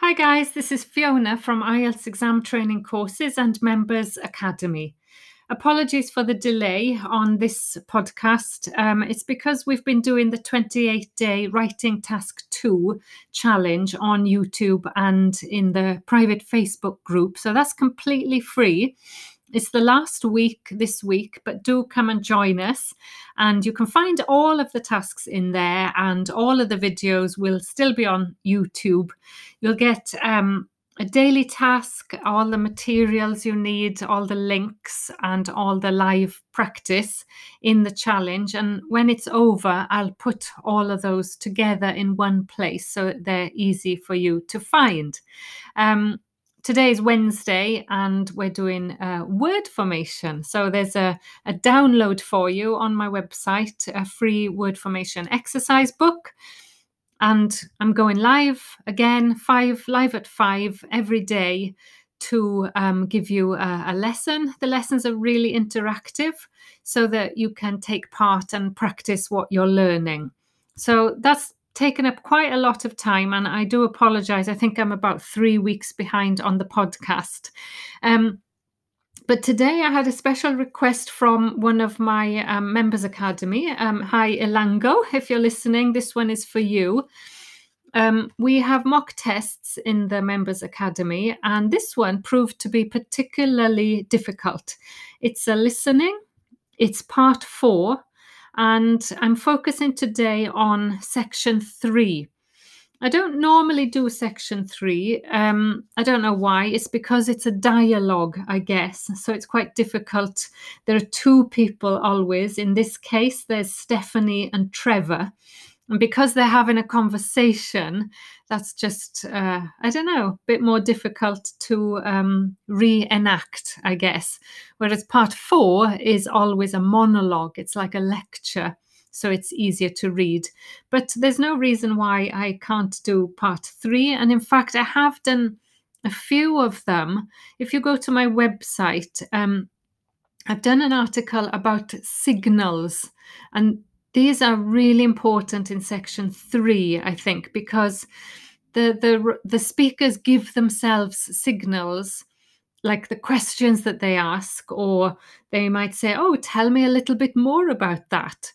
Hi, guys, this is Fiona from IELTS Exam Training Courses and Members Academy. Apologies for the delay on this podcast. Um, it's because we've been doing the 28 day writing task two challenge on YouTube and in the private Facebook group. So that's completely free. It's the last week this week, but do come and join us. And you can find all of the tasks in there, and all of the videos will still be on YouTube. You'll get um, a daily task, all the materials you need, all the links, and all the live practice in the challenge. And when it's over, I'll put all of those together in one place so they're easy for you to find. Um, today is Wednesday and we're doing word formation. So there's a, a download for you on my website, a free word formation exercise book. And I'm going live again, five live at five every day to um, give you a, a lesson. The lessons are really interactive so that you can take part and practice what you're learning. So that's taken up quite a lot of time, and I do apologize. I think I'm about three weeks behind on the podcast. Um, but today I had a special request from one of my um, members academy. Um, hi, Elango, if you're listening, this one is for you. Um, we have mock tests in the members academy, and this one proved to be particularly difficult. It's a listening. It's part four, and I'm focusing today on section three. I don't normally do section three. Um, I don't know why. It's because it's a dialogue, I guess. So it's quite difficult. There are two people always. In this case, there's Stephanie and Trevor. And because they're having a conversation, that's just, uh, I don't know, a bit more difficult to um, reenact, I guess. Whereas part four is always a monologue, it's like a lecture. So it's easier to read. But there's no reason why I can't do part three. And in fact, I have done a few of them. If you go to my website, um, I've done an article about signals, and these are really important in section three, I think, because the the the speakers give themselves signals like the questions that they ask or they might say oh tell me a little bit more about that.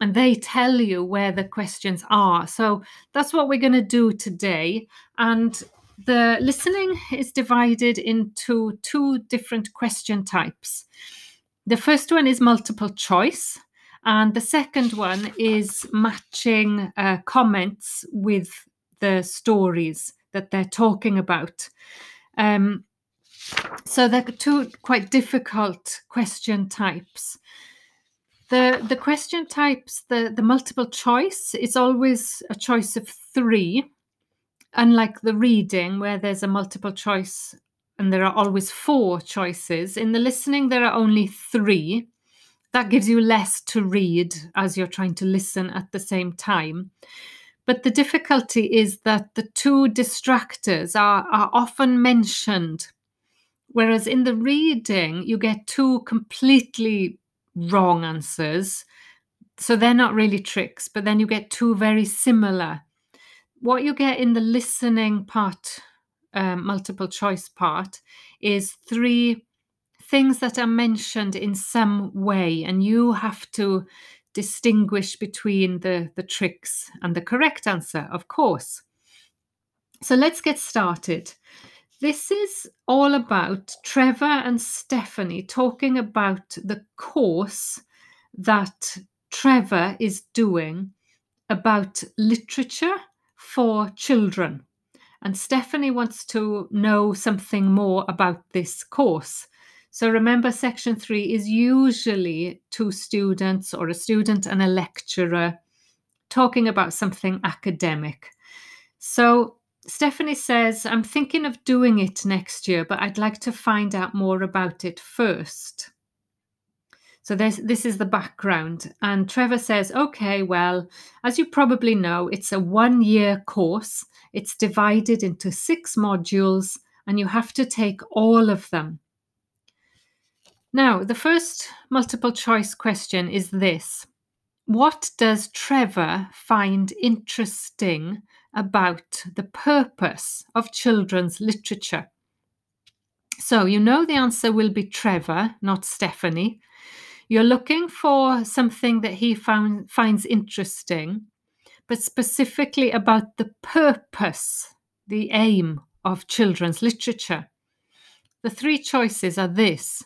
And they tell you where the questions are. So that's what we're going to do today. And the listening is divided into two different question types. The first one is multiple choice and the second one is matching uh, comments with the stories that they're talking about. Um, so they're two quite difficult question types. The, the question types, the, the multiple choice, is always a choice of three, unlike the reading where there's a multiple choice and there are always four choices. In the listening, there are only three that gives you less to read as you're trying to listen at the same time. But the difficulty is that the two distractors are, are often mentioned, whereas in the reading, you get two completely wrong answers. So they're not really tricks, but then you get two very similar. What you get in the listening part, um, multiple choice part, is three things that are mentioned in some way, and you have to distinguish between the, the tricks and the correct answer, of course. So let's get started. This is all about Trevor and Stephanie talking about the course that Trevor is doing about literature for children. And Stephanie wants to know something more about this course. So remember, section three is usually two students or a student and a lecturer talking about something academic. So Stephanie says, I'm thinking of doing it next year, but I'd like to find out more about it first. So this, is the background. And Trevor says, okay, well, as you probably know, it's a one year course. It's divided into six modules, and you have to take all of them. Now, the first multiple choice question is this What does Trevor find interesting about the purpose of children's literature. So you know the answer will be Trevor, not Stephanie. You're looking for something that he found, finds interesting, but specifically about the purpose, the aim of children's literature. The three choices are this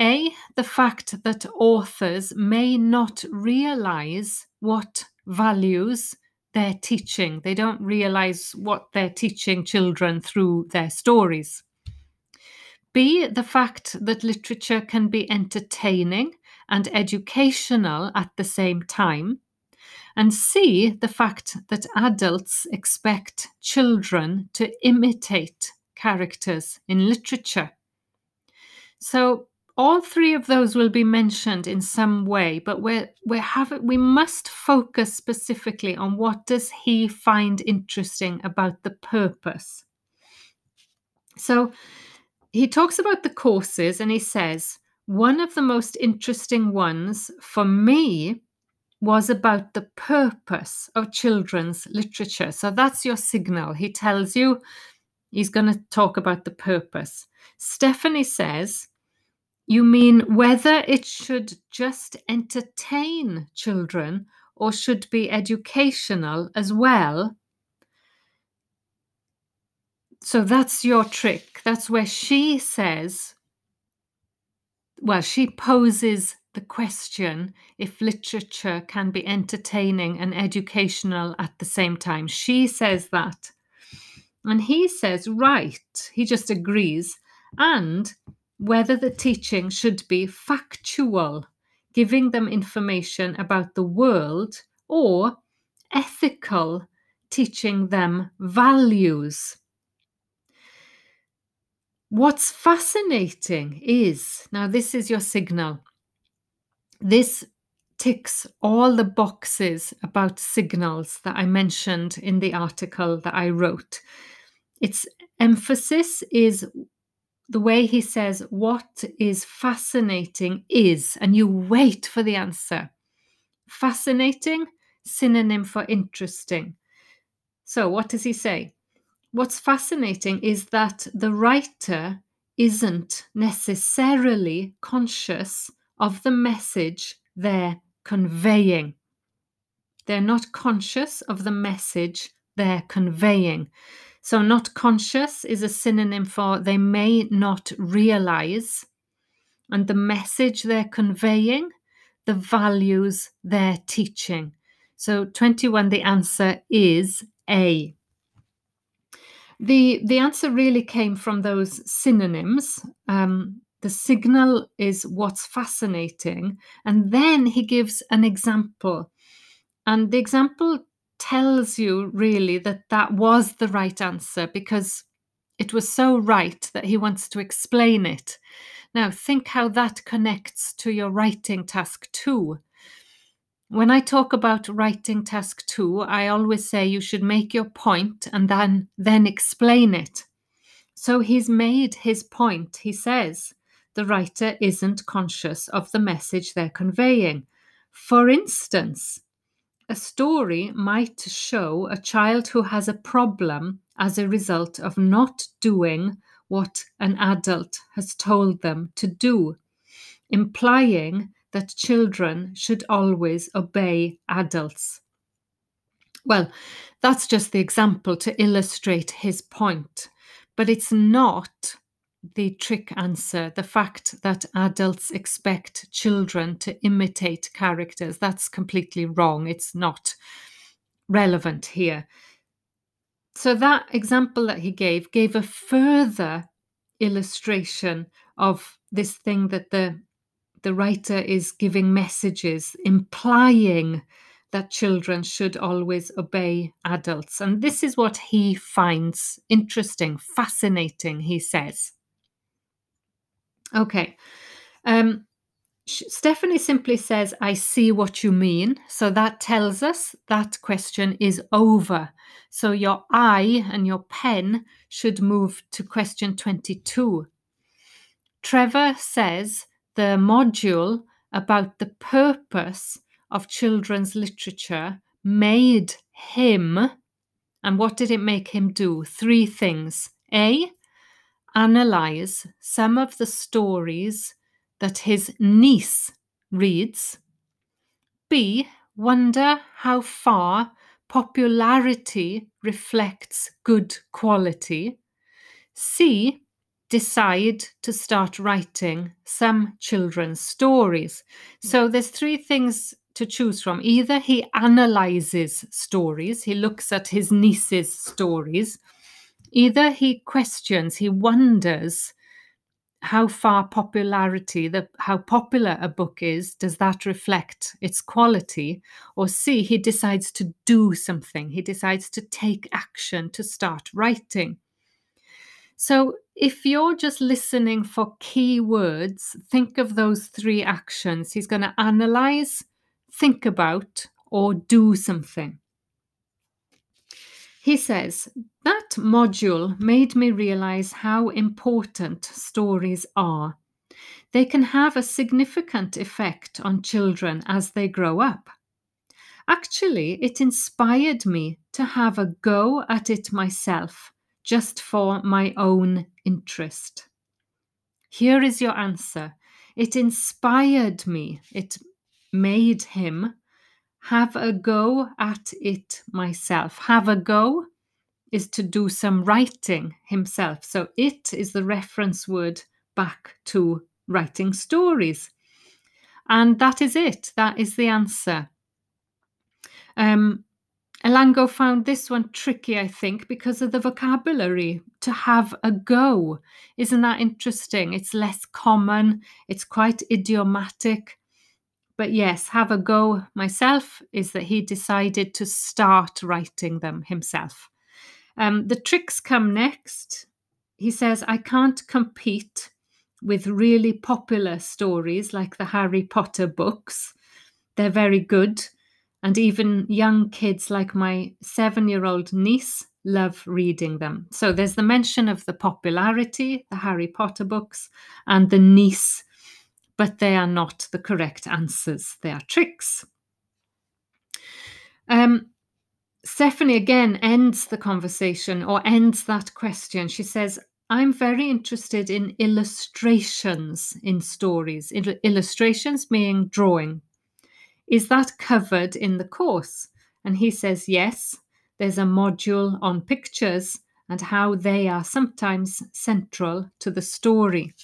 A, the fact that authors may not realize what values they're teaching, they don't realize what they're teaching children through their stories. B, the fact that literature can be entertaining and educational at the same time. And C, the fact that adults expect children to imitate characters in literature. So all three of those will be mentioned in some way, but we're, we have we must focus specifically on what does he find interesting about the purpose. So he talks about the courses and he says, one of the most interesting ones for me was about the purpose of children's literature. So that's your signal. He tells you he's going to talk about the purpose. Stephanie says, You mean whether it should just entertain children or should be educational as well? So that's your trick. That's where she says, well, she poses the question if literature can be entertaining and educational at the same time. She says that. And he says, right, he just agrees. And whether the teaching should be factual, giving them information about the world, or ethical, teaching them values. What's fascinating is now, this is your signal. This ticks all the boxes about signals that I mentioned in the article that I wrote. Its emphasis is the way he says, What is fascinating is, and you wait for the answer. Fascinating, synonym for interesting. So, what does he say? what's fascinating is that the writer isn't necessarily conscious of the message they're conveying. They're not conscious of the message they're conveying. So, not conscious is a synonym for they may not realize, and the message they're conveying, the values they're teaching. So, 21, the answer is A. The the answer really came from those synonyms. Um, the signal is what's fascinating, and then he gives an example, and the example tells you really that that was the right answer because it was so right that he wants to explain it. Now, think how that connects to your writing task too. When I talk about writing task two, I always say you should make your point and then, then explain it. So he's made his point. He says the writer isn't conscious of the message they're conveying. For instance, a story might show a child who has a problem as a result of not doing what an adult has told them to do, implying that children should always obey adults. Well, that's just the example to illustrate his point, but it's not the trick answer. The fact that adults expect children to imitate characters, that's completely wrong. It's not relevant here. So, that example that he gave gave a further illustration of this thing that the the writer is giving messages implying that children should always obey adults. And this is what he finds interesting, fascinating, he says. Okay. Um, Stephanie simply says, I see what you mean. So that tells us that question is over. So your eye and your pen should move to question 22. Trevor says, the module about the purpose of children's literature made him And what did it make him do? Three things. A, analyze some of the stories that his niece reads. B, wonder how far popularity reflects good quality. C, decide to start writing some children's stories. So there's three things to choose from. Either he analyzes stories, he looks at his niece's stories, either he questions, he wonders how far popularity the how popular a book is does that reflect its quality? Or c he decides to do something. He decides to take action to start writing. So if you're just listening for key words think of those three actions. He's going to analyze think about or do something he says, That module made me realize how important stories are. They can have a significant effect on children as they grow up. Actually, it inspired me to have a go at it myself, just for my own interest. Here is your answer. It inspired me, it made him have a go at it myself. Have a go is to do some writing himself. So it is the reference word back to writing stories. And that is it. That is the answer. Um, Elango found this one tricky, I think, because of the vocabulary to have a go. Isn't that interesting? It's less common, it's quite idiomatic. But yes, have a go myself is that he decided to start writing them himself. Um, the tricks come next. He says, I can't compete with really popular stories like the Harry Potter books. They're very good. And even young kids like my seven year old niece love reading them. So there's the mention of the popularity, the Harry Potter books, and the niece but they are not the correct answers. They are tricks. Um, Stephanie again ends the conversation or ends that question. She says, I'm very interested in illustrations in stories, Il- illustrations meaning drawing. Is that covered in the course? And he says, yes, there's a module on pictures and how they are sometimes central to the story.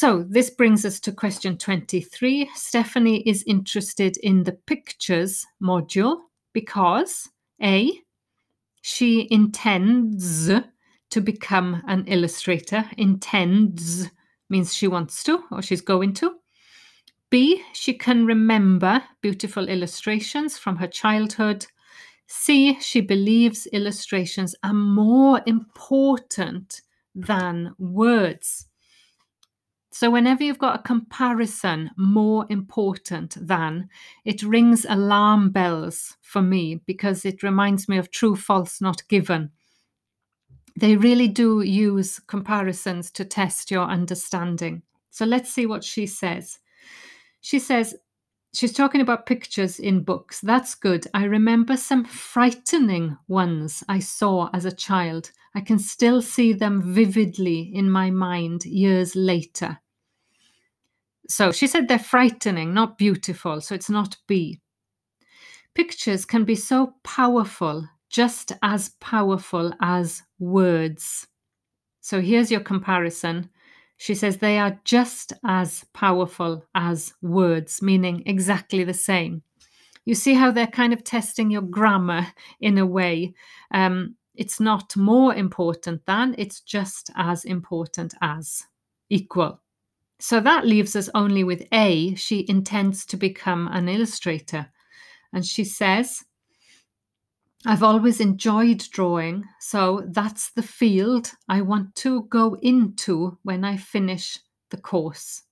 So this brings us to question 23. Stephanie is interested in the pictures module because A, she intends to become an illustrator. Intends means she wants to or she's going to. B, she can remember beautiful illustrations from her childhood. C, she believes illustrations are more important than words. So, whenever you've got a comparison more important than, it rings alarm bells for me because it reminds me of true, false, not given. They really do use comparisons to test your understanding. So, let's see what she says. She says, She's talking about pictures in books. That's good. I remember some frightening ones I saw as a child. I can still see them vividly in my mind years later. So she said they're frightening, not beautiful. So it's not B. Pictures can be so powerful, just as powerful as words. So here's your comparison. She says they are just as powerful as words, meaning exactly the same. You see how they're kind of testing your grammar in a way. Um, it's not more important than, it's just as important as, equal. So that leaves us only with A. She intends to become an illustrator. And she says, I've always enjoyed drawing, so that's the field I want to go into when I finish the course.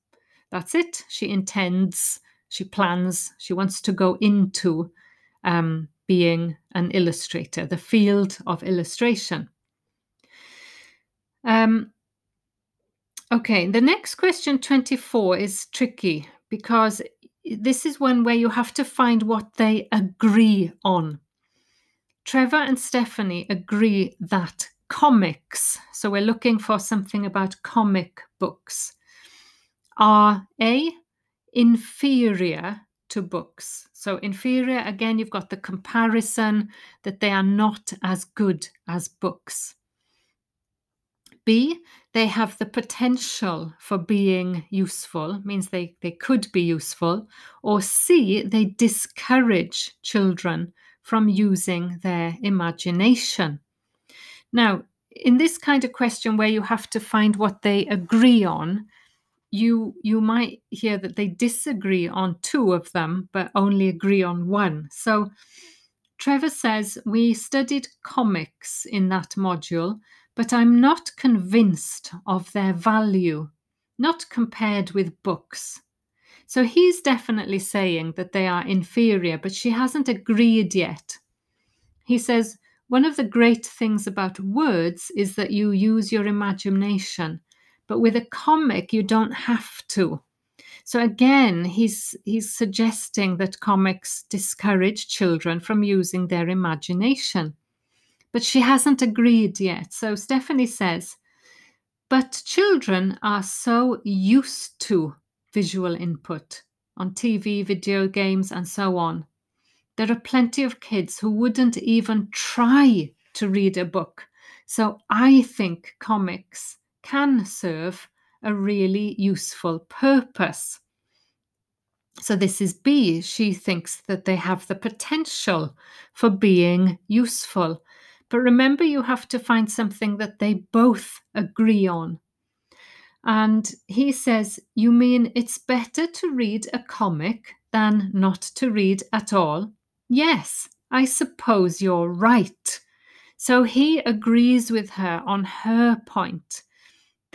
That's it. She intends, she plans, she wants to go into um, being an illustrator, the field of illustration. Um, Okay, the next question 24 is tricky because this is one where you have to find what they agree on. Trevor and Stephanie agree that comics, so we're looking for something about comic books, are A, inferior to books. So, inferior, again, you've got the comparison that they are not as good as books. B, they have the potential for being useful, means they, they could be useful. Or C, they discourage children from using their imagination. Now, in this kind of question where you have to find what they agree on, you you might hear that they disagree on two of them but only agree on one. So Trevor says we studied comics in that module, but I'm not convinced of their value, not compared with books. So he's definitely saying that they are inferior, but she hasn't agreed yet. He says, one of the great things about words is that you use your imagination, but with a comic, you don't have to. So again, he's he's suggesting that comics discourage children from using their imagination. But she hasn't agreed yet. So Stephanie says, but children are so used to visual input on TV, video games, and so on. There are plenty of kids who wouldn't even try to read a book. So I think comics can serve a really useful purpose. So this is B. She thinks that they have the potential for being useful. But remember, you have to find something that they both agree on. And he says, You mean it's better to read a comic than not to read at all? Yes, I suppose you're right. So he agrees with her on her point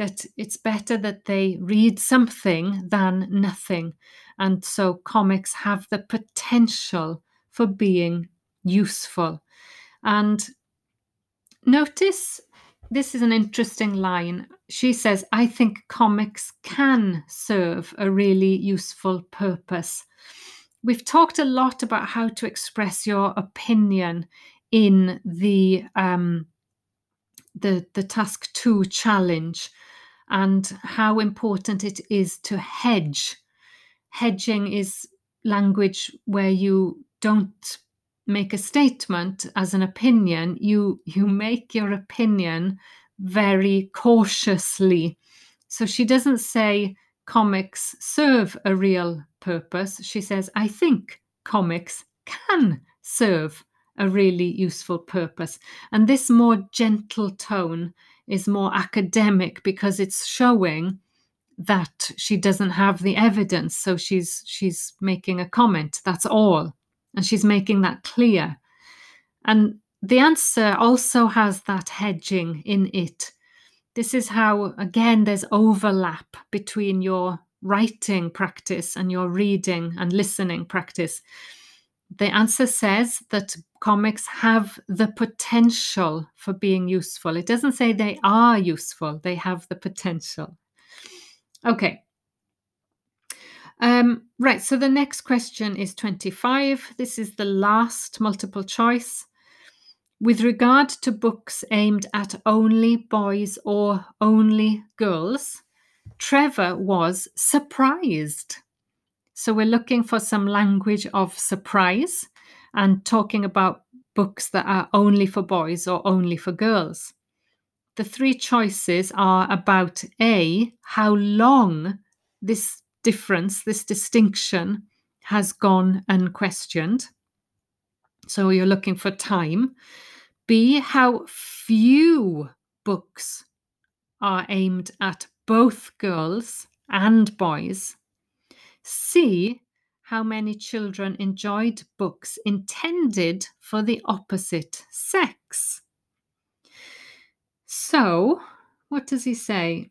that it's better that they read something than nothing. And so comics have the potential for being useful. And notice this is an interesting line. She says, I think comics can serve a really useful purpose. We've talked a lot about how to express your opinion in the um, the the task two challenge and how important it is to hedge. Hedging is language where you don't make a statement as an opinion. You you make your opinion very cautiously. So she doesn't say comics serve a real purpose. She says i think comics can serve a really useful purpose. And this more gentle tone is more academic because it's showing that she doesn't have the evidence so she's she's making a comment that's all and she's making that clear. And the answer also has that hedging in it. This is how, again, there's overlap between your writing practice and your reading and listening practice. The answer says that comics have the potential for being useful. It doesn't say they are useful, they have the potential. Okay, um, right, so the next question is 25. This is the last multiple choice. With regard to books aimed at only boys or only girls, Trevor was surprised. So we're looking for some language of surprise and talking about books that are only for boys or only for girls. The three choices are about A, how long this difference, this distinction, has gone unquestioned. So you're looking for time. B, how few books are aimed at both girls and boys. C, how many children enjoyed books intended for the opposite sex. So, what does he say?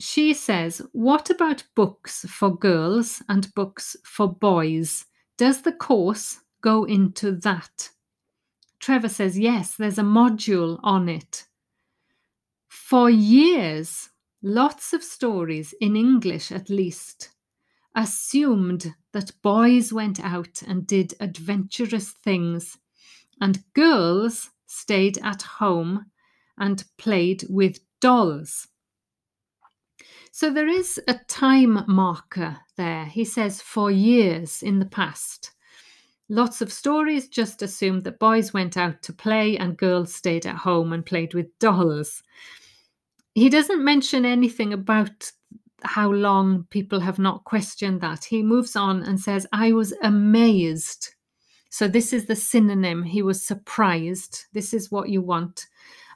she says, What about books for girls and books for boys? Does the course go into that? Trevor says, Yes, there's a module on it. For years, lots of stories, in English at least, assumed that boys went out and did adventurous things and girls stayed at home and played with dolls. So there is a time marker there. He says for years in the past. Lots of stories just assumed that boys went out to play and girls stayed at home and played with dolls. He doesn't mention anything about how long people have not questioned that. He moves on and says, I was amazed. So, this is the synonym. He was surprised. This is what you want.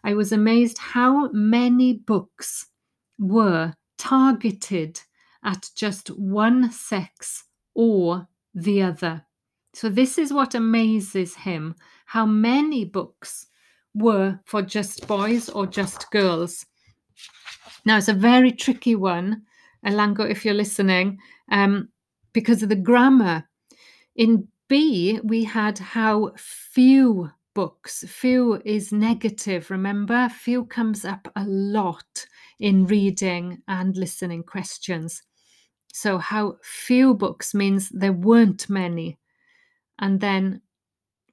I was amazed how many books were targeted at just one sex or the other. So, this is what amazes him how many books were for just boys or just girls. Now, it's a very tricky one, Elango, if you're listening, um, because of the grammar. In B, we had how few books. Few is negative, remember? Few comes up a lot in reading and listening questions. So, how few books means there weren't many. And then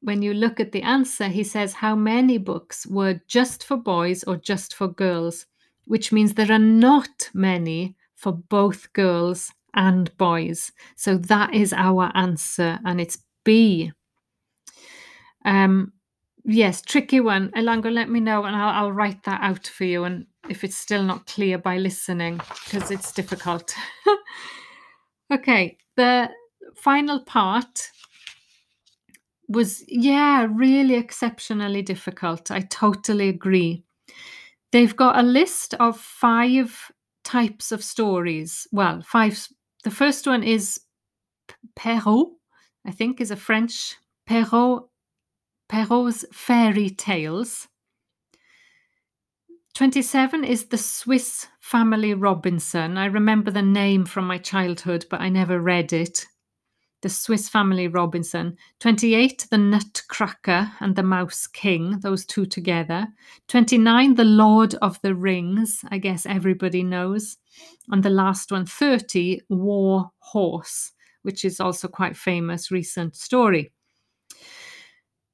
when you look at the answer, he says how many books were just for boys or just for girls, which means there are not many for both girls and boys. So that is our answer, and it's B. Um, yes, tricky one. Elango, let me know, and I'll, I'll write that out for you. And if it's still not clear by listening, because it's difficult. okay, the final part was, yeah, really exceptionally difficult. I totally agree. They've got a list of five types of stories. Well, five. The first one is Perrault, I think, is a French Perrault. Perrault's fairy tales. 27 is the Swiss Family Robinson. I remember the name from my childhood, but I never read it the Swiss Family Robinson. 28, The Nutcracker and the Mouse King, those two together. 29, The Lord of the Rings, I guess everybody knows. And the last one, 30, War Horse, which is also quite famous recent story.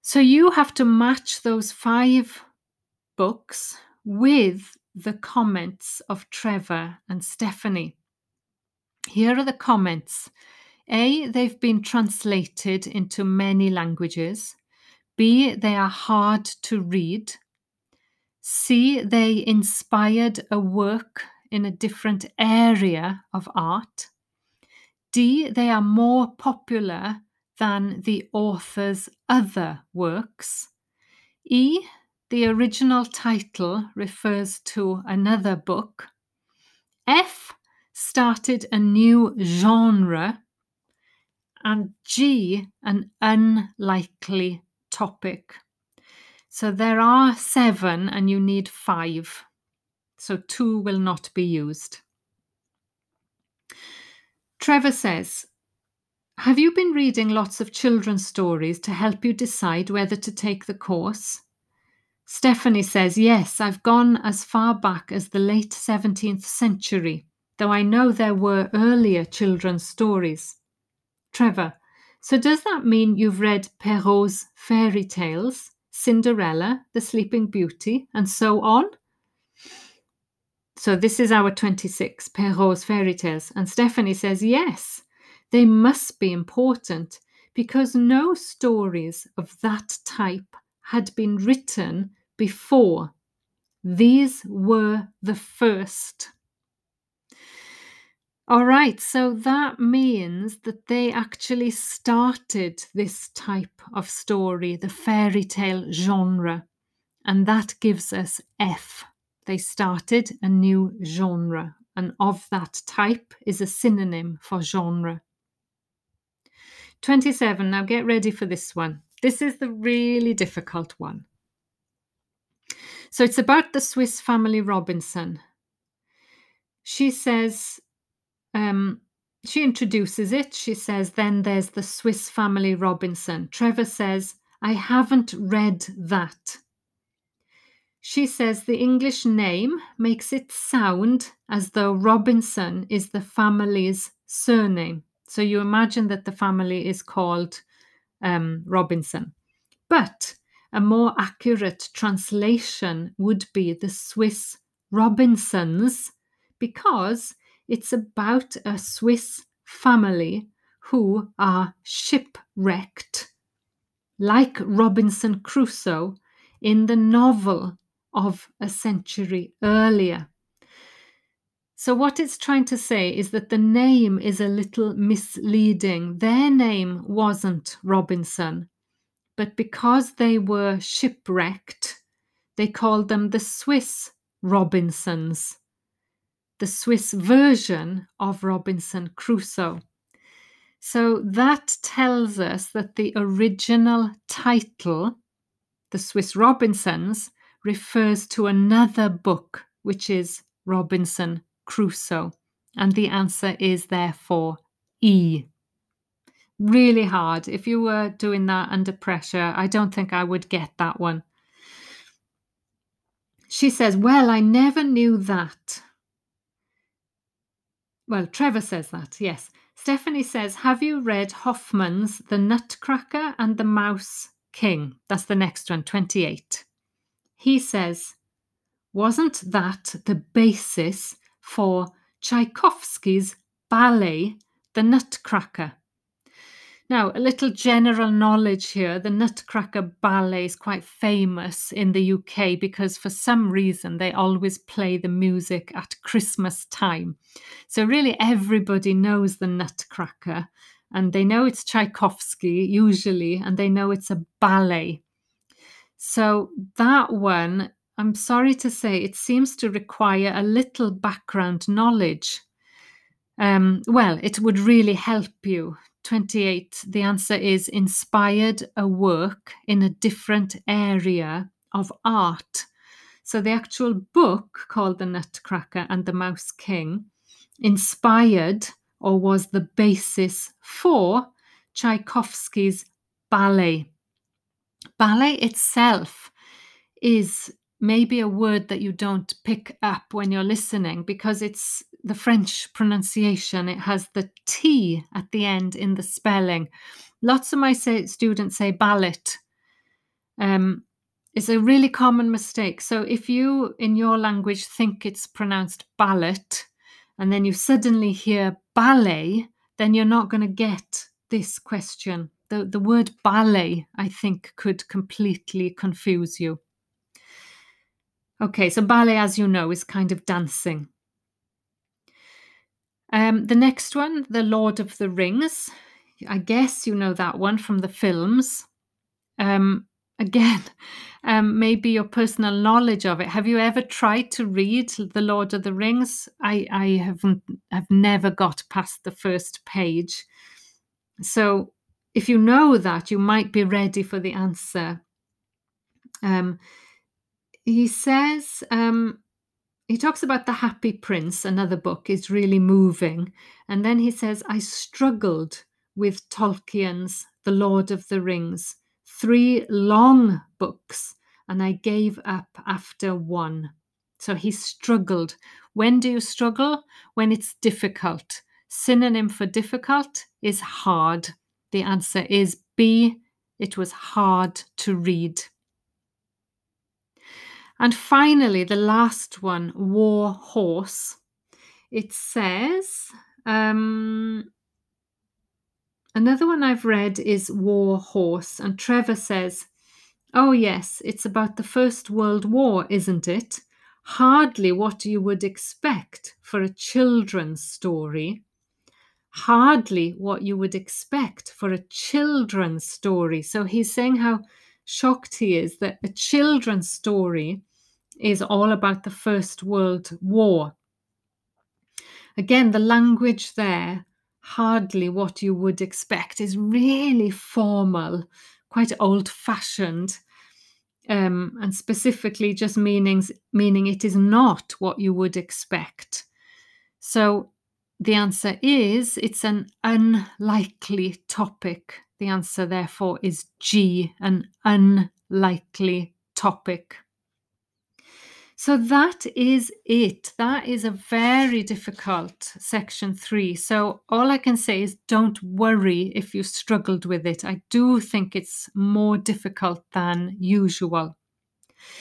So you have to match those five books with the comments of Trevor and Stephanie. Here are the comments. A, they've been translated into many languages. B, they are hard to read. C, they inspired a work in a different area of art. D, they are more popular than the author's other works. E, the original title refers to another book. F, started a new genre and G, an unlikely topic. So there are seven and you need five. So two will not be used. Trevor says, Have you been reading lots of children's stories to help you decide whether to take the course? Stephanie says, Yes, I've gone as far back as the late 17th century, though I know there were earlier children's stories. Trevor, so does that mean you've read Perrault's fairy tales, Cinderella, The Sleeping Beauty, and so on? So this is our 26, Perrault's fairy tales. And Stephanie says, yes, they must be important because no stories of that type had been written before. These were the first. All right, so that means that they actually started this type of story, the fairy tale genre, and that gives us F. They started a new genre, and of that type is a synonym for genre. 27, now get ready for this one. This is the really difficult one. So it's about the Swiss family Robinson. She says, um, she introduces it. She says, Then there's the Swiss Family Robinson. Trevor says, I haven't read that. She says the English name makes it sound as though Robinson is the family's surname. So you imagine that the family is called um, Robinson. But a more accurate translation would be the Swiss Robinsons because it's about a Swiss family who are shipwrecked, like Robinson Crusoe in the novel of a century earlier. So, what it's trying to say is that the name is a little misleading. Their name wasn't Robinson, but because they were shipwrecked, they called them the Swiss Robinsons, the Swiss version of Robinson Crusoe. So that tells us that the original title, The Swiss Robinsons, refers to another book, which is Robinson Crusoe. And the answer is therefore E. Really hard. If you were doing that under pressure, I don't think I would get that one. She says, Well, I never knew that. Well, Trevor says that, yes. Stephanie says, Have you read Hoffmann's The Nutcracker and the Mouse King? That's the next one, 28. He says, Wasn't that the basis for Tchaikovsky's ballet, The Nutcracker? Now, a little general knowledge here. The Nutcracker Ballet is quite famous in the UK because for some reason they always play the music at Christmas time. So, really, everybody knows the Nutcracker and they know it's Tchaikovsky usually, and they know it's a ballet. So, that one, I'm sorry to say, it seems to require a little background knowledge. Um, well, it would really help you 28, the answer is inspired a work in a different area of art. So the actual book called The Nutcracker and the Mouse King inspired or was the basis for Tchaikovsky's ballet. Ballet itself is maybe a word that you don't pick up when you're listening because it's the French pronunciation. It has the T at the end in the spelling. Lots of my say, students say ballot. Um, it's a really common mistake. So if you, in your language, think it's pronounced ballot and then you suddenly hear ballet, then you're not going to get this question. The, the word ballet, I think, could completely confuse you. Okay, so ballet, as you know, is kind of dancing. Um, the next one, The Lord of the Rings. I guess you know that one from the films. Um, again, um, maybe your personal knowledge of it. Have you ever tried to read The Lord of the Rings? I, I haven't have never got past the first page. So if you know that, you might be ready for the answer. Um, he says um, he talks about the happy prince another book is really moving. And then he says i struggled with tolkien's the lord of the rings three long books and i gave up after one. So he struggled. When do you struggle? When it's difficult. Synonym for difficult is hard. The answer is b it was hard to read and finally, the last one, War Horse. It says, um, another one I've read is War Horse. And Trevor says, Oh, yes, it's about the First World War, isn't it? Hardly what you would expect for a children's story. Hardly what you would expect for a children's story. So he's saying how shocked he is that a children's story is all about the First World War. Again, the language there, hardly what you would expect, is really formal, quite old fashioned. Um, and specifically just meanings meaning it is not what you would expect. So the answer is it's an unlikely topic the answer, therefore, is G, an unlikely topic. So that is it. That is a very difficult section three. So all I can say is don't worry if you struggled with it. I do think it's more difficult than usual.